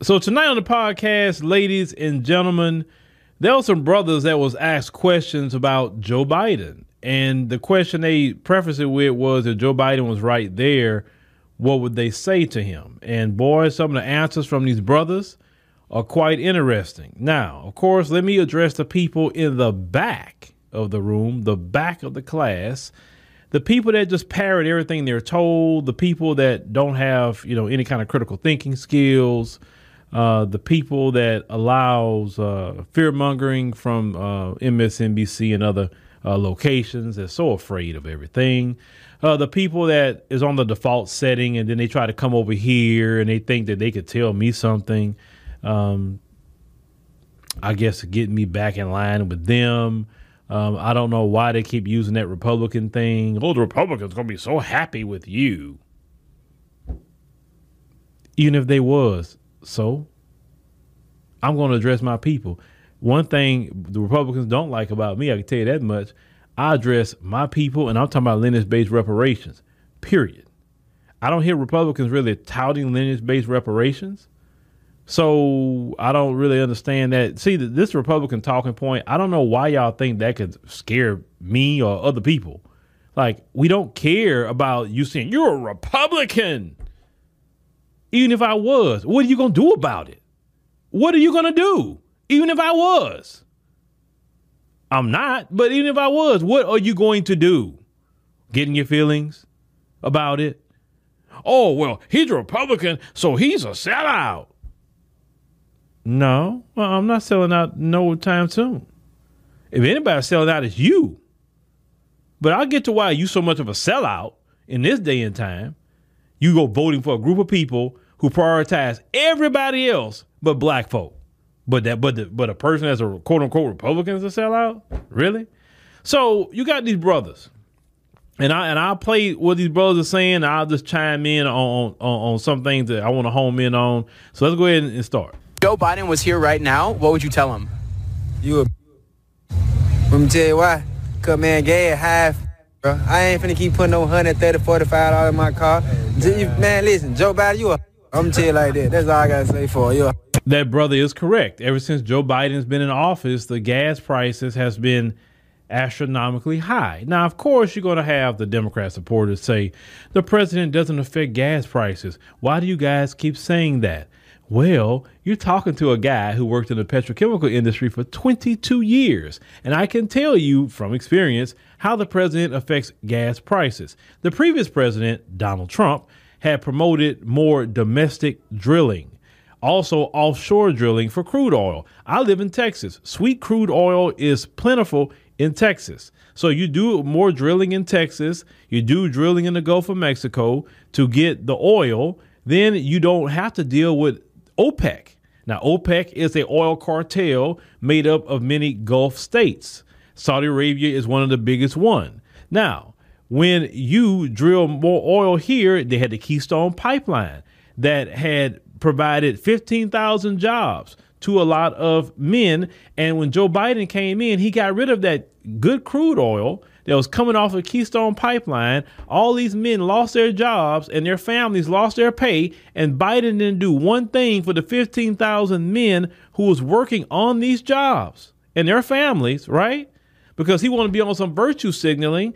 So tonight on the podcast, ladies and gentlemen, there were some brothers that was asked questions about Joe Biden. And the question they prefaced it with was if Joe Biden was right there, what would they say to him? And boy, some of the answers from these brothers are quite interesting. Now, of course, let me address the people in the back of the room, the back of the class, the people that just parrot everything they're told, the people that don't have, you know, any kind of critical thinking skills, uh, the people that allows uh, fear mongering from uh, MSNBC and other uh, locations. They're so afraid of everything. Uh, the people that is on the default setting and then they try to come over here and they think that they could tell me something. Um, I guess to get me back in line with them. Um, I don't know why they keep using that Republican thing. Oh, the Republicans gonna be so happy with you. Even if they was, so I'm going to address my people. One thing the Republicans don't like about me, I can tell you that much. I address my people, and I'm talking about lineage based reparations, period. I don't hear Republicans really touting lineage based reparations. So I don't really understand that. See, this Republican talking point, I don't know why y'all think that could scare me or other people. Like, we don't care about you saying you're a Republican. Even if I was, what are you going to do about it? What are you going to do? Even if I was. I'm not, but even if I was, what are you going to do? Getting your feelings about it? Oh, well, he's a Republican, so he's a sellout. No, I'm not selling out no time soon. If anybody's selling out, it's you. But I'll get to why you so much of a sellout in this day and time you go voting for a group of people who prioritize everybody else but black folk. But that but the, but a person that's a quote unquote Republican is a sellout? Really? So you got these brothers. And I and I'll play what these brothers are saying. I'll just chime in on, on on some things that I want to home in on. So let's go ahead and start. Joe Biden was here right now, what would you tell him? You a Let me tell you why. Cause man, gas half bro. I ain't finna keep putting no 130 45 dollars in my car. Man, listen, Joe Biden, you a I'm gonna tell you like that. That's all I gotta say for you. That brother is correct. Ever since Joe Biden's been in office, the gas prices has been astronomically high. Now, of course, you're going to have the Democrat supporters say the president doesn't affect gas prices. Why do you guys keep saying that? Well, you're talking to a guy who worked in the petrochemical industry for 22 years, and I can tell you from experience how the president affects gas prices. The previous president, Donald Trump, had promoted more domestic drilling, also offshore drilling for crude oil. I live in Texas. Sweet crude oil is plentiful in Texas. So you do more drilling in Texas, you do drilling in the Gulf of Mexico to get the oil, then you don't have to deal with OPEC. Now, OPEC is a oil cartel made up of many Gulf states. Saudi Arabia is one of the biggest one. Now, when you drill more oil here, they had the Keystone Pipeline that had provided 15,000 jobs to a lot of men. And when Joe Biden came in, he got rid of that good crude oil that was coming off of Keystone Pipeline. All these men lost their jobs and their families lost their pay. And Biden didn't do one thing for the 15,000 men who was working on these jobs and their families, right? Because he wanted to be on some virtue signaling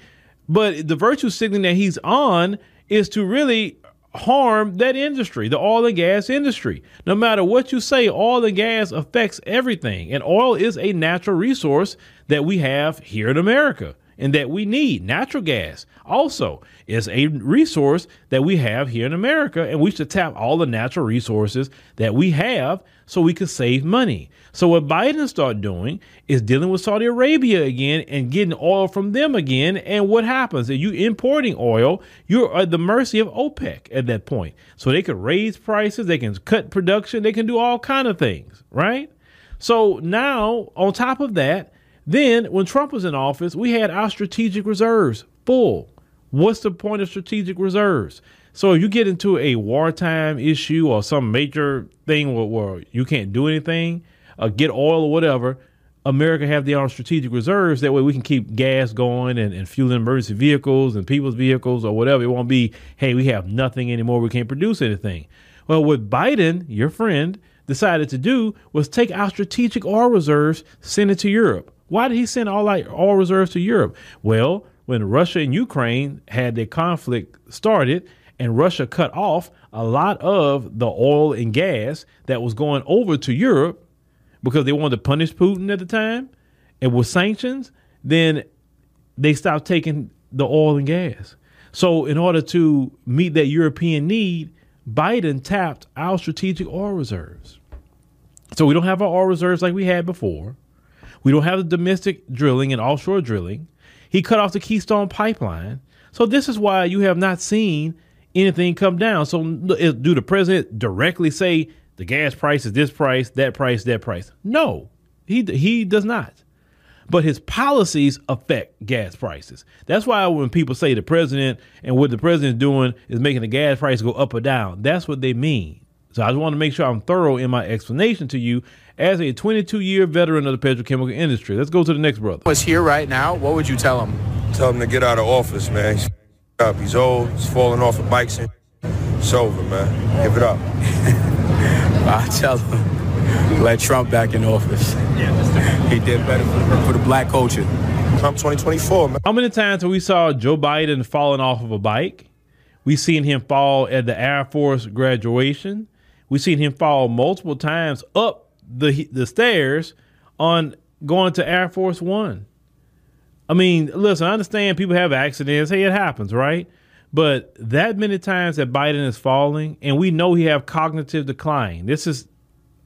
but the virtue signaling that he's on is to really harm that industry, the oil and gas industry. No matter what you say, oil and gas affects everything. And oil is a natural resource that we have here in America and that we need. Natural gas also is a resource that we have here in America, and we should tap all the natural resources that we have so we can save money. So what Biden started doing is dealing with Saudi Arabia again and getting oil from them again. And what happens? If you importing oil, you're at the mercy of OPEC at that point. So they could raise prices, they can cut production, they can do all kind of things, right? So now on top of that, then, when Trump was in office, we had our strategic reserves full. What's the point of strategic reserves? So, if you get into a wartime issue or some major thing where, where you can't do anything, uh, get oil or whatever, America have their own strategic reserves. That way, we can keep gas going and, and fueling emergency vehicles and people's vehicles or whatever. It won't be, hey, we have nothing anymore. We can't produce anything. Well, what Biden, your friend, decided to do was take our strategic oil reserves, send it to Europe. Why did he send all our oil reserves to Europe? Well, when Russia and Ukraine had their conflict started and Russia cut off a lot of the oil and gas that was going over to Europe because they wanted to punish Putin at the time and with sanctions, then they stopped taking the oil and gas. So, in order to meet that European need, Biden tapped our strategic oil reserves. So, we don't have our oil reserves like we had before. We don't have the domestic drilling and offshore drilling. He cut off the Keystone pipeline. So, this is why you have not seen anything come down. So, do the president directly say the gas price is this price, that price, that price? No, he, he does not but his policies affect gas prices. That's why when people say the president and what the president is doing is making the gas price go up or down, that's what they mean. So I just want to make sure I'm thorough in my explanation to you as a 22 year veteran of the petrochemical industry. Let's go to the next brother. Was here right now. What would you tell him? Tell him to get out of office, man. He's up. He's old. He's falling off of bikes. It's over, man. Give it up. I tell him, let Trump back in office. He did better for the, for the black culture. Trump 2024, man. How many times have we saw Joe Biden falling off of a bike? We seen him fall at the Air Force graduation. We seen him fall multiple times up the the stairs on going to Air Force One. I mean, listen, I understand people have accidents. Hey, it happens, right? But that many times that Biden is falling, and we know he have cognitive decline. This is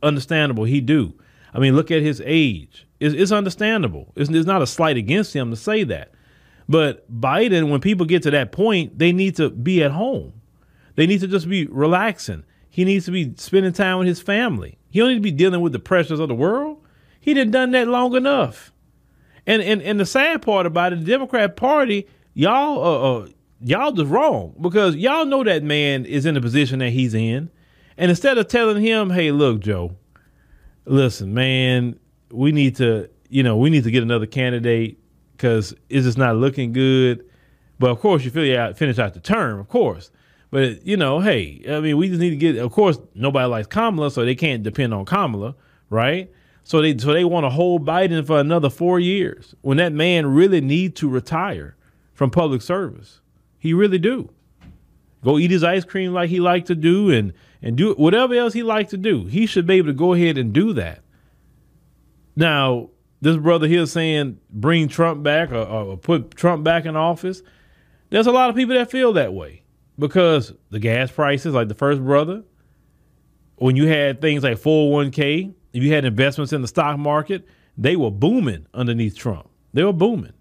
understandable. He do. I mean, look at his age. It's, it's understandable. It's, it's not a slight against him to say that. But Biden, when people get to that point, they need to be at home. They need to just be relaxing. He needs to be spending time with his family. He don't need to be dealing with the pressures of the world. He didn't done that long enough. And and and the sad part about it, the Democrat Party, y'all uh, uh, y'all just wrong because y'all know that man is in the position that he's in, and instead of telling him, "Hey, look, Joe, listen, man, we need to, you know, we need to get another candidate because it's just not looking good. But of course, you out, finish out the term, of course. But you know, hey, I mean, we just need to get. Of course, nobody likes Kamala, so they can't depend on Kamala, right? So they so they want to hold Biden for another four years when that man really need to retire from public service. He really do. Go eat his ice cream like he liked to do, and and do whatever else he likes to do. He should be able to go ahead and do that. Now, this brother here saying bring Trump back or, or put Trump back in office. There's a lot of people that feel that way because the gas prices, like the first brother, when you had things like 401k, if you had investments in the stock market, they were booming underneath Trump. They were booming.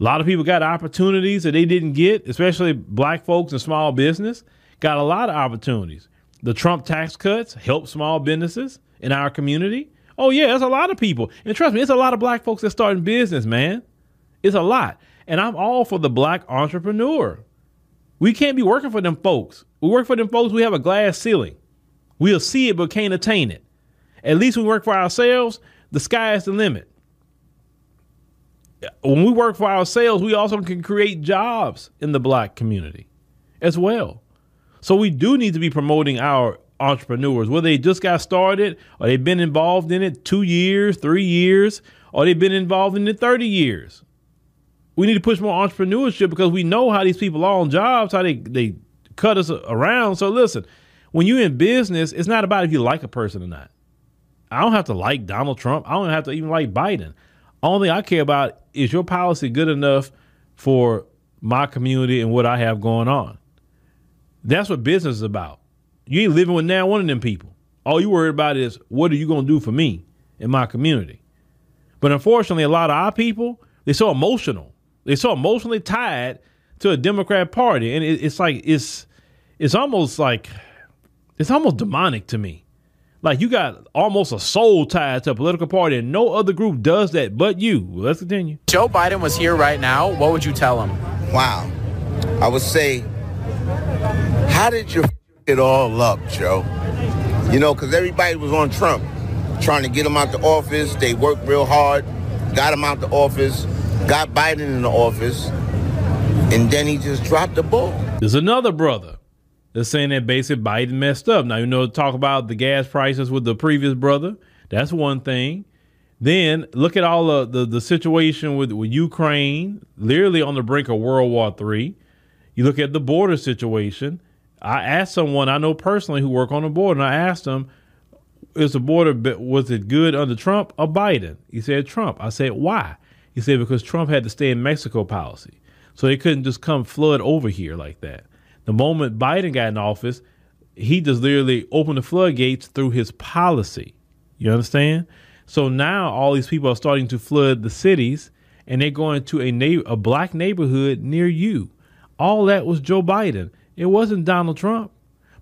A lot of people got opportunities that they didn't get, especially black folks and small business got a lot of opportunities. The Trump tax cuts helped small businesses in our community. Oh yeah, there's a lot of people, and trust me, it's a lot of black folks that starting business, man. It's a lot, and I'm all for the black entrepreneur. We can't be working for them folks. We work for them folks. We have a glass ceiling. We'll see it, but can't attain it. At least we work for ourselves, the sky is the limit. When we work for ourselves, we also can create jobs in the black community as well. So we do need to be promoting our entrepreneurs, whether they just got started or they've been involved in it two years, three years, or they've been involved in it 30 years. We need to push more entrepreneurship because we know how these people are on jobs, how they, they cut us around. So listen, when you're in business, it's not about if you like a person or not. I don't have to like Donald Trump. I don't have to even like Biden. Only I care about is your policy good enough for my community and what I have going on. That's what business is about. You ain't living with now one of them people. All you worried about is what are you going to do for me in my community? But unfortunately, a lot of our people, they're so emotional. They're so emotionally tied to a Democrat Party. And it, it's like, it's, it's almost like, it's almost demonic to me. Like you got almost a soul tied to a political party, and no other group does that but you. Let's continue. Joe Biden was here right now. What would you tell him? Wow. I would say how did you f- it all up, Joe? You know, because everybody was on Trump, trying to get him out the office. They worked real hard, got him out the office, got Biden in the office, and then he just dropped the ball. There's another brother They're saying that basically Biden messed up. Now, you know, talk about the gas prices with the previous brother. That's one thing. Then look at all the, the, the situation with, with Ukraine, literally on the brink of World War III. You look at the border situation. I asked someone I know personally who work on the border, and I asked him, "Is the border was it good under Trump or Biden?" He said Trump. I said why? He said because Trump had to stay in Mexico policy, so they couldn't just come flood over here like that. The moment Biden got in office, he just literally opened the floodgates through his policy. You understand? So now all these people are starting to flood the cities, and they're going to a na- a black neighborhood near you. All that was Joe Biden. It wasn't Donald Trump.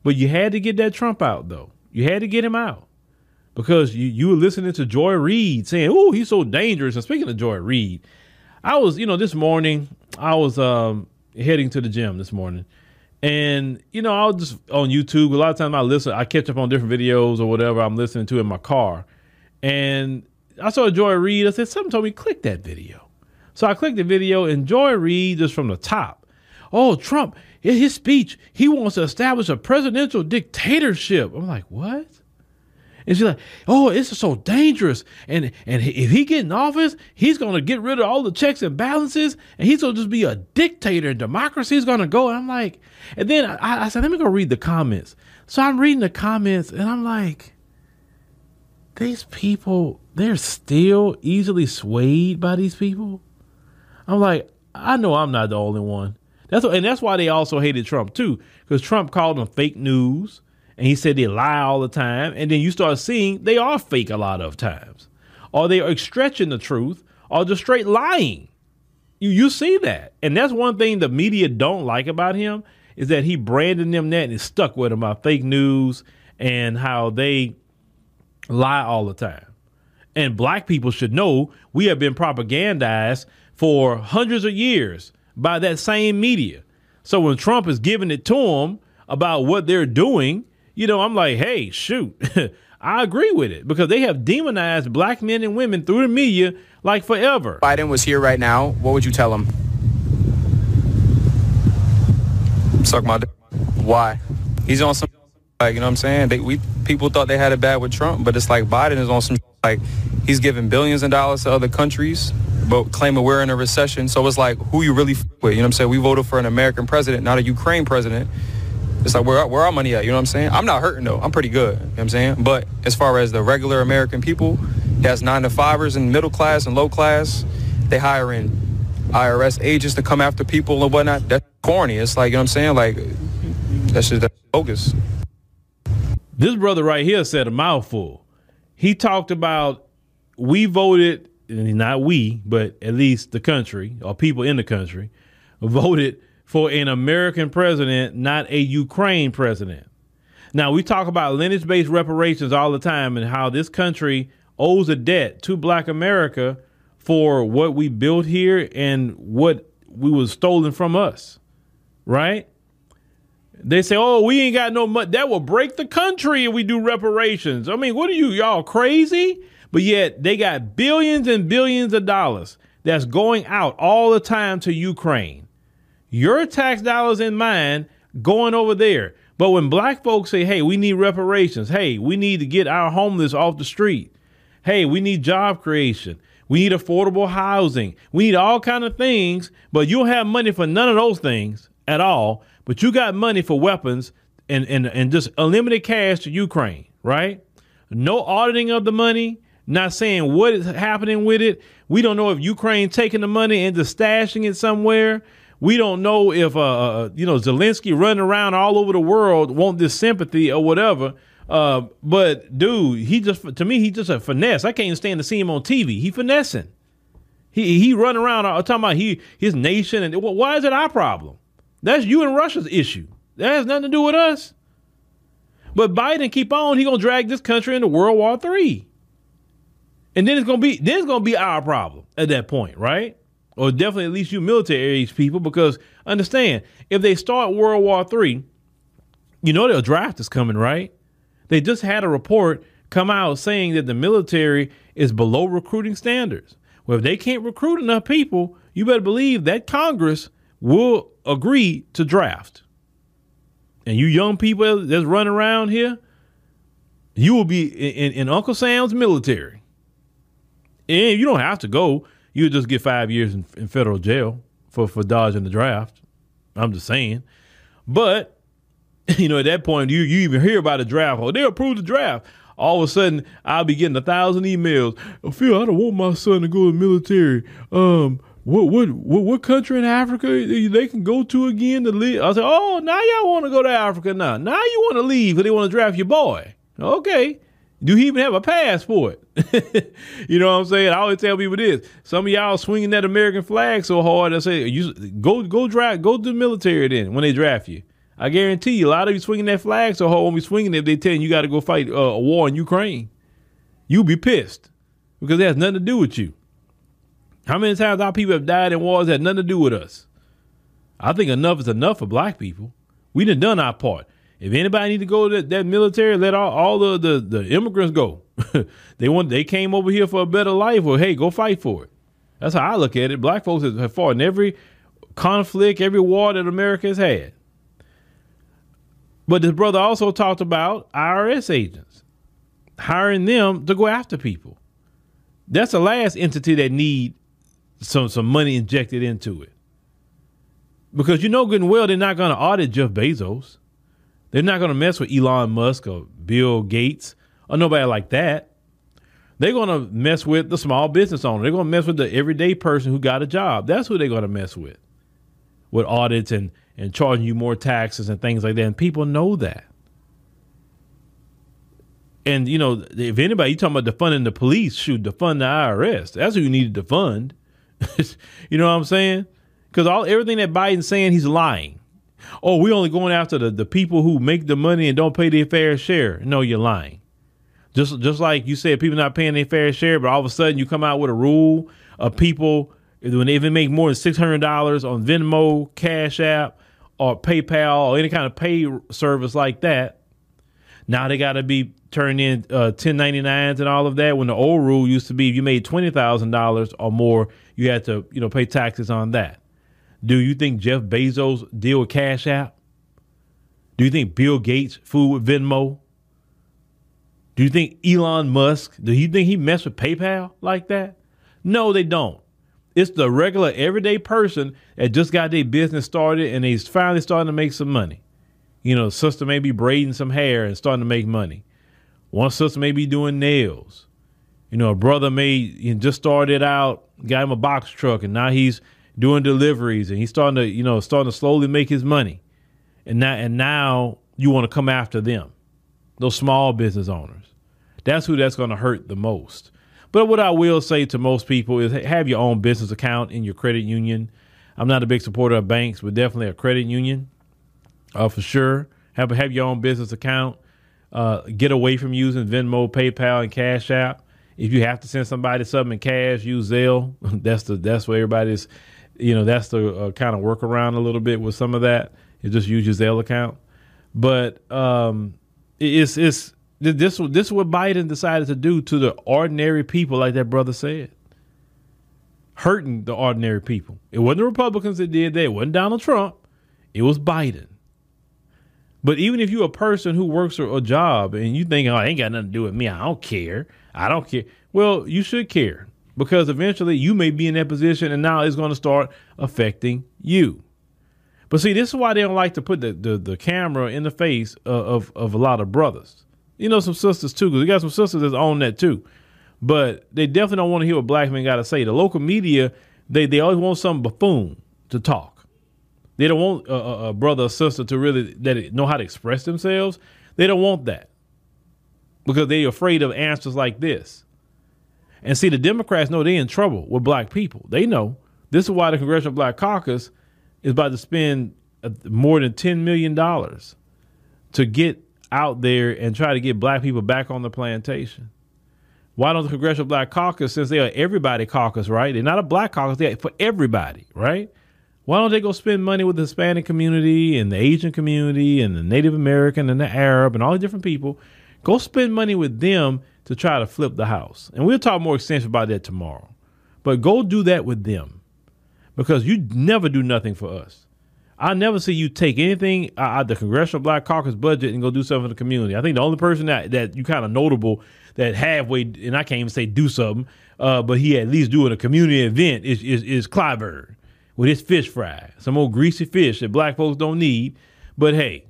But you had to get that Trump out, though. You had to get him out because you, you were listening to Joy Reid saying, "Oh, he's so dangerous." And speaking of Joy Reid, I was, you know, this morning I was um, heading to the gym this morning, and you know, I was just on YouTube. A lot of times I listen, I catch up on different videos or whatever I'm listening to in my car, and I saw Joy Reid. I said, "Something told me click that video." So I clicked the video, and Joy Reid just from the top. Oh, Trump! In his speech, he wants to establish a presidential dictatorship. I'm like, what? And she's like, "Oh, it's so dangerous, and and if he get in office, he's gonna get rid of all the checks and balances, and he's gonna just be a dictator. And democracy is gonna go." And I'm like, and then I, I said, "Let me go read the comments." So I'm reading the comments, and I'm like, these people, they're still easily swayed by these people. I'm like, I know I'm not the only one. That's what, and that's why they also hated Trump too, because Trump called them fake news, and he said they lie all the time. And then you start seeing they are fake a lot of times, or they are stretching the truth, or just straight lying. You you see that, and that's one thing the media don't like about him is that he branded them that and stuck with them about fake news and how they lie all the time. And black people should know we have been propagandized for hundreds of years by that same media. So when Trump is giving it to them about what they're doing, you know, I'm like, hey, shoot, I agree with it because they have demonized black men and women through the media like forever. Biden was here right now, what would you tell him? Suck my dick. Why? He's on some like you know what I'm saying. They, we people thought they had it bad with Trump, but it's like Biden is on some like he's giving billions of dollars to other countries, but claiming we're in a recession. So it's like who you really with. You know what I'm saying? We voted for an American president, not a Ukraine president. It's like where where our money at? You know what I'm saying? I'm not hurting though. I'm pretty good. You know what I'm saying? But as far as the regular American people, that's nine to fivers and middle class and low class. They hiring IRS agents to come after people and whatnot. That's corny. It's like you know what I'm saying? Like that's just that's bogus. This brother right here said a mouthful. He talked about we voted, not we, but at least the country or people in the country voted for an American president, not a Ukraine president. Now, we talk about lineage based reparations all the time and how this country owes a debt to black America for what we built here and what we was stolen from us, right? They say, "Oh, we ain't got no money. That will break the country if we do reparations." I mean, what are you y'all crazy? But yet they got billions and billions of dollars that's going out all the time to Ukraine. Your tax dollars and mine going over there. But when black folks say, "Hey, we need reparations. Hey, we need to get our homeless off the street. Hey, we need job creation. We need affordable housing. We need all kind of things, but you don't have money for none of those things at all." but you got money for weapons and, and, and just unlimited cash to Ukraine, right? No auditing of the money, not saying what is happening with it. We don't know if Ukraine taking the money and just stashing it somewhere. We don't know if uh, uh you know Zelensky running around all over the world want this sympathy or whatever. Uh, but dude, he just to me he just a finesse. I can't stand to see him on TV. He finessing. He he run around uh, talking about he his nation and why is it our problem? That's you and Russia's issue. That has nothing to do with us. But Biden keep on, he gonna drag this country into World War Three. And then it's gonna be then it's gonna be our problem at that point, right? Or definitely at least you military age people, because understand, if they start World War Three, you know their draft is coming, right? They just had a report come out saying that the military is below recruiting standards. Well, if they can't recruit enough people, you better believe that Congress will agree to draft. and you young people that's running around here, you will be in, in, in Uncle Sam's military. And you don't have to go. You just get five years in, in federal jail for, for dodging the draft. I'm just saying. But, you know, at that point, you, you even hear about the draft. Oh, they approved the draft. All of a sudden, I'll be getting a thousand emails. Oh, Phil, I don't want my son to go to the military. Um, what what what, what country in Africa they can go to again to leave? I said, oh, now y'all want to go to Africa now. Now you want to leave because they want to draft your boy. Okay. Do he even have a passport? you know what I'm saying? I always tell people this. Some of y'all swinging that American flag so hard, I say, you go go draft, go to the military then when they draft you. I guarantee you, a lot of you swinging that flag so hard when be swinging if they tell you you got to go fight uh, a war in Ukraine, you'll be pissed because it has nothing to do with you. How many times our people have died in wars that had nothing to do with us? I think enough is enough for black people. We done done our part. If anybody need to go to that, that military, let all, all the, the, the immigrants go. they want they came over here for a better life. Well, hey, go fight for it. That's how I look at it. Black folks have fought in every conflict, every war that America has had. But this brother also talked about IRS agents, hiring them to go after people. That's the last entity that need some some money injected into it. Because you know good and well they're not going to audit Jeff Bezos. They're not going to mess with Elon Musk or Bill Gates or nobody like that. They're going to mess with the small business owner. They're going to mess with the everyday person who got a job. That's who they're going to mess with. With audits and and charging you more taxes and things like that. And people know that. And you know, if anybody you talking about defunding the police, shoot, defund the IRS. That's who you need to defund. you know what I'm saying? Because all everything that Biden's saying, he's lying. Oh, we only going after the, the people who make the money and don't pay their fair share. No, you're lying. Just just like you said, people not paying their fair share, but all of a sudden you come out with a rule of people when they even make more than six hundred dollars on Venmo, Cash App, or PayPal, or any kind of pay service like that. Now they got to be turned in uh, 1099s and all of that. When the old rule used to be, if you made twenty thousand dollars or more, you had to you know pay taxes on that. Do you think Jeff Bezos deal with Cash App? Do you think Bill Gates fool with Venmo? Do you think Elon Musk, do you think he mess with PayPal like that? No, they don't. It's the regular everyday person that just got their business started and he's finally starting to make some money. You know, sister may be braiding some hair and starting to make money. One sister may be doing nails. You know, a brother may just started out, got him a box truck, and now he's doing deliveries and he's starting to, you know, starting to slowly make his money. And now and now you want to come after them. Those small business owners. That's who that's going to hurt the most. But what I will say to most people is have your own business account in your credit union. I'm not a big supporter of banks, but definitely a credit union uh, for sure. Have have your own business account. Uh, get away from using Venmo, PayPal, and Cash App. If you have to send somebody something in cash, use Zelle. that's the that's where everybody's, you know, that's the uh, kind of workaround a little bit with some of that. You just use your Zelle account. But um, it's it's this this is what Biden decided to do to the ordinary people, like that brother said, hurting the ordinary people. It wasn't the Republicans that did that. It wasn't Donald Trump. It was Biden. But even if you're a person who works a job and you think, oh, it ain't got nothing to do with me, I don't care. I don't care. Well, you should care because eventually you may be in that position and now it's going to start affecting you. But see, this is why they don't like to put the, the, the camera in the face of, of, of, a lot of brothers. You know, some sisters too, because we got some sisters that's on that too. But they definitely don't want to hear what black men got to say. The local media, they, they always want some buffoon to talk. They don't want a, a brother or sister to really that know how to express themselves. They don't want that because they're afraid of answers like this. And see, the Democrats know they're in trouble with black people. They know this is why the Congressional Black Caucus is about to spend uh, more than ten million dollars to get out there and try to get black people back on the plantation. Why don't the Congressional Black Caucus, since they are everybody caucus, right? They're not a black caucus, they're for everybody, right? Why don't they go spend money with the Hispanic community and the Asian community and the Native American and the Arab and all the different people? Go spend money with them to try to flip the house. And we'll talk more extensive about that tomorrow. But go do that with them because you never do nothing for us. I never see you take anything out of the Congressional Black Caucus budget and go do something for the community. I think the only person that, that you kind of notable that halfway, and I can't even say do something, uh, but he at least doing a community event is, is, is Clyburn with his fish fry. Some old greasy fish that black folks don't need. But hey,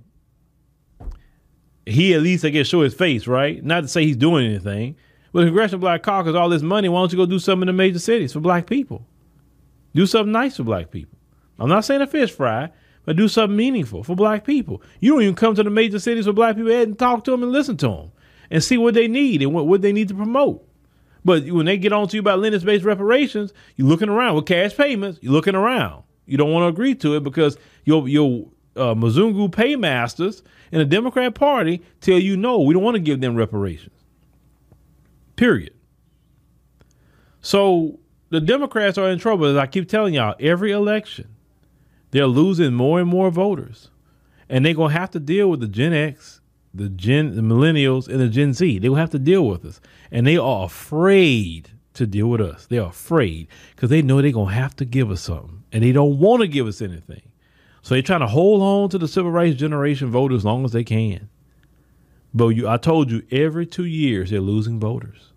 he at least, I guess, show his face, right? Not to say he's doing anything. But Congressional Black Caucus, all this money, why don't you go do something in the major cities for black people? Do something nice for black people. I'm not saying a fish fry, but do something meaningful for black people. You don't even come to the major cities for black people and talk to them and listen to them and see what they need and what, what they need to promote. But when they get on to you about lineage based reparations, you're looking around with cash payments, you're looking around. You don't want to agree to it because your uh, paymasters in the Democrat Party tell you no, we don't want to give them reparations. Period. So the Democrats are in trouble. As I keep telling y'all, every election, they're losing more and more voters. And they're gonna have to deal with the Gen X, the Gen the millennials, and the Gen Z. They will have to deal with us. And they are afraid to deal with us. They're afraid because they know they're gonna have to give us something. And they don't want to give us anything. So they're trying to hold on to the civil rights generation voters as long as they can. But you, I told you, every two years they're losing voters,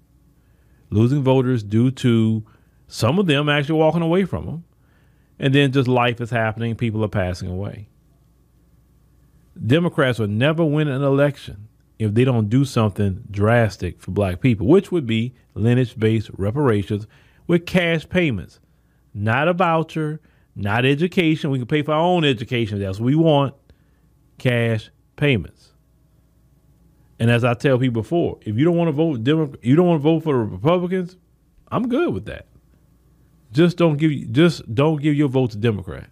losing voters due to some of them actually walking away from them, and then just life is happening, people are passing away. Democrats will never win an election if they don't do something drastic for black people, which would be lineage-based reparations with cash payments, not a voucher not education. We can pay for our own education. That's what we want. Cash payments. And as I tell people before, if you don't want to vote you don't want to vote for the Republicans, I'm good with that. Just don't give just don't give your vote to Democrat.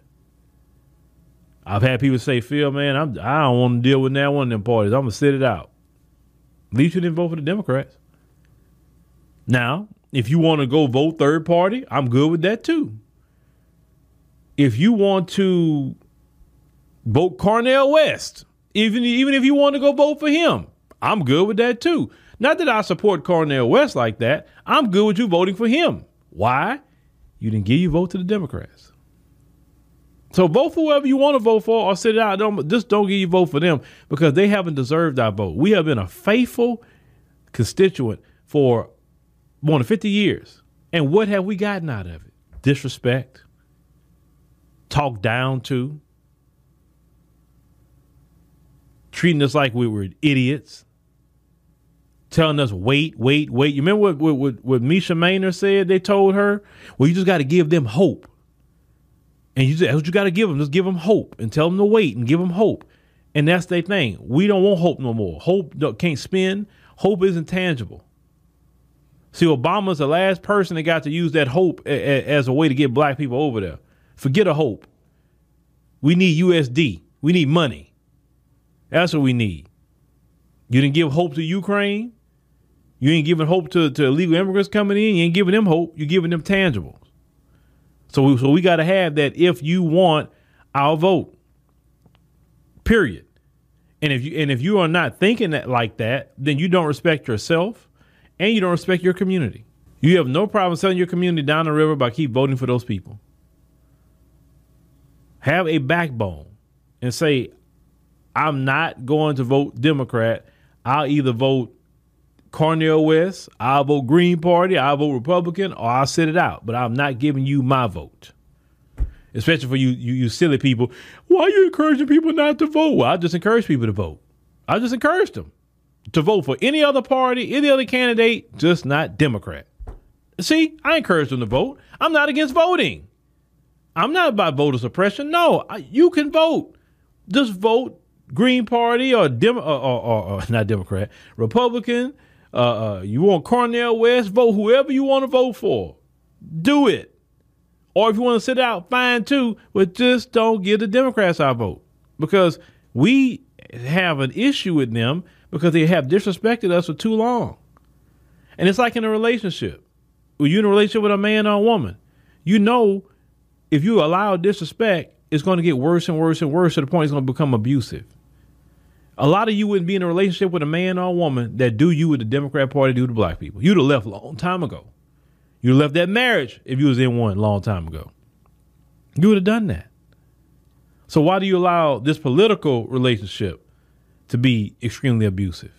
I've had people say, Phil, man, I'm I don't want to deal with that one of them parties. I'm gonna sit it out. At least you didn't vote for the Democrats. Now, if you want to go vote third party, I'm good with that too if you want to vote Cornel West, even even if you want to go vote for him, I'm good with that too. Not that I support Cornel West like that. I'm good with you voting for him. Why? You didn't give your vote to the Democrats. So vote for whoever you want to vote for or sit it out. Don't just don't give your vote for them because they haven't deserved our vote. We have been a faithful constituent for more than 50 years. And what have we gotten out of it? Disrespect, talked down to, treating us like we were idiots, telling us, wait, wait, wait. You remember what, what, what Mesha Mainor said? They told her, well, you just got to give them hope. And you, that's what you got to give them. Just give them hope and tell them to wait and give them hope. And that's their thing. We don't want hope no more. Hope can't spin. Hope isn't tangible. See, Obama's the last person that got to use that hope as a way to get black people over there. Forget a hope. We need USD. We need money. That's what we need. You didn't give hope to Ukraine. You ain't giving hope to, to illegal immigrants coming in. You ain't giving them hope. You're giving them tangibles. So we, so we got to have that if you want our vote. Period. And if you and if you are not thinking that like that, then you don't respect yourself and you don't respect your community. You have no problem selling your community down the river by keep voting for those people have a backbone and say, I'm not going to vote Democrat. I'll either vote Cornel West, I'll vote Green Party, I'll vote Republican, or I'll sit it out. But I'm not giving you my vote. Especially for you, you, you silly people. Why are you encouraging people not to vote? Well, I just encourage people to vote. I just encourage them to vote for any other party, any other candidate, just not Democrat. See, I encourage them to vote. I'm not against voting. I'm not about voter suppression. No, I, you can vote. Just vote Green Party or or, or, or, or not Democrat, Republican. Uh, uh, you want Cornel West? Vote whoever you want to vote for. Do it. Or if you want to sit out, fine too. But just don't give the Democrats our vote because we have an issue with them because they have disrespected us for too long. And it's like in a relationship. When you're in a relationship with a man or a woman, you know if you allow disrespect, it's going to get worse and worse and worse to the point it's going to become abusive. A lot of you wouldn't be in a relationship with a man or a woman that do you with the Democrat Party do to black people. You'd have left a long time ago. You'd left that marriage if you was in one long time ago. You would have done that. So why do you allow this political relationship to be extremely abusive?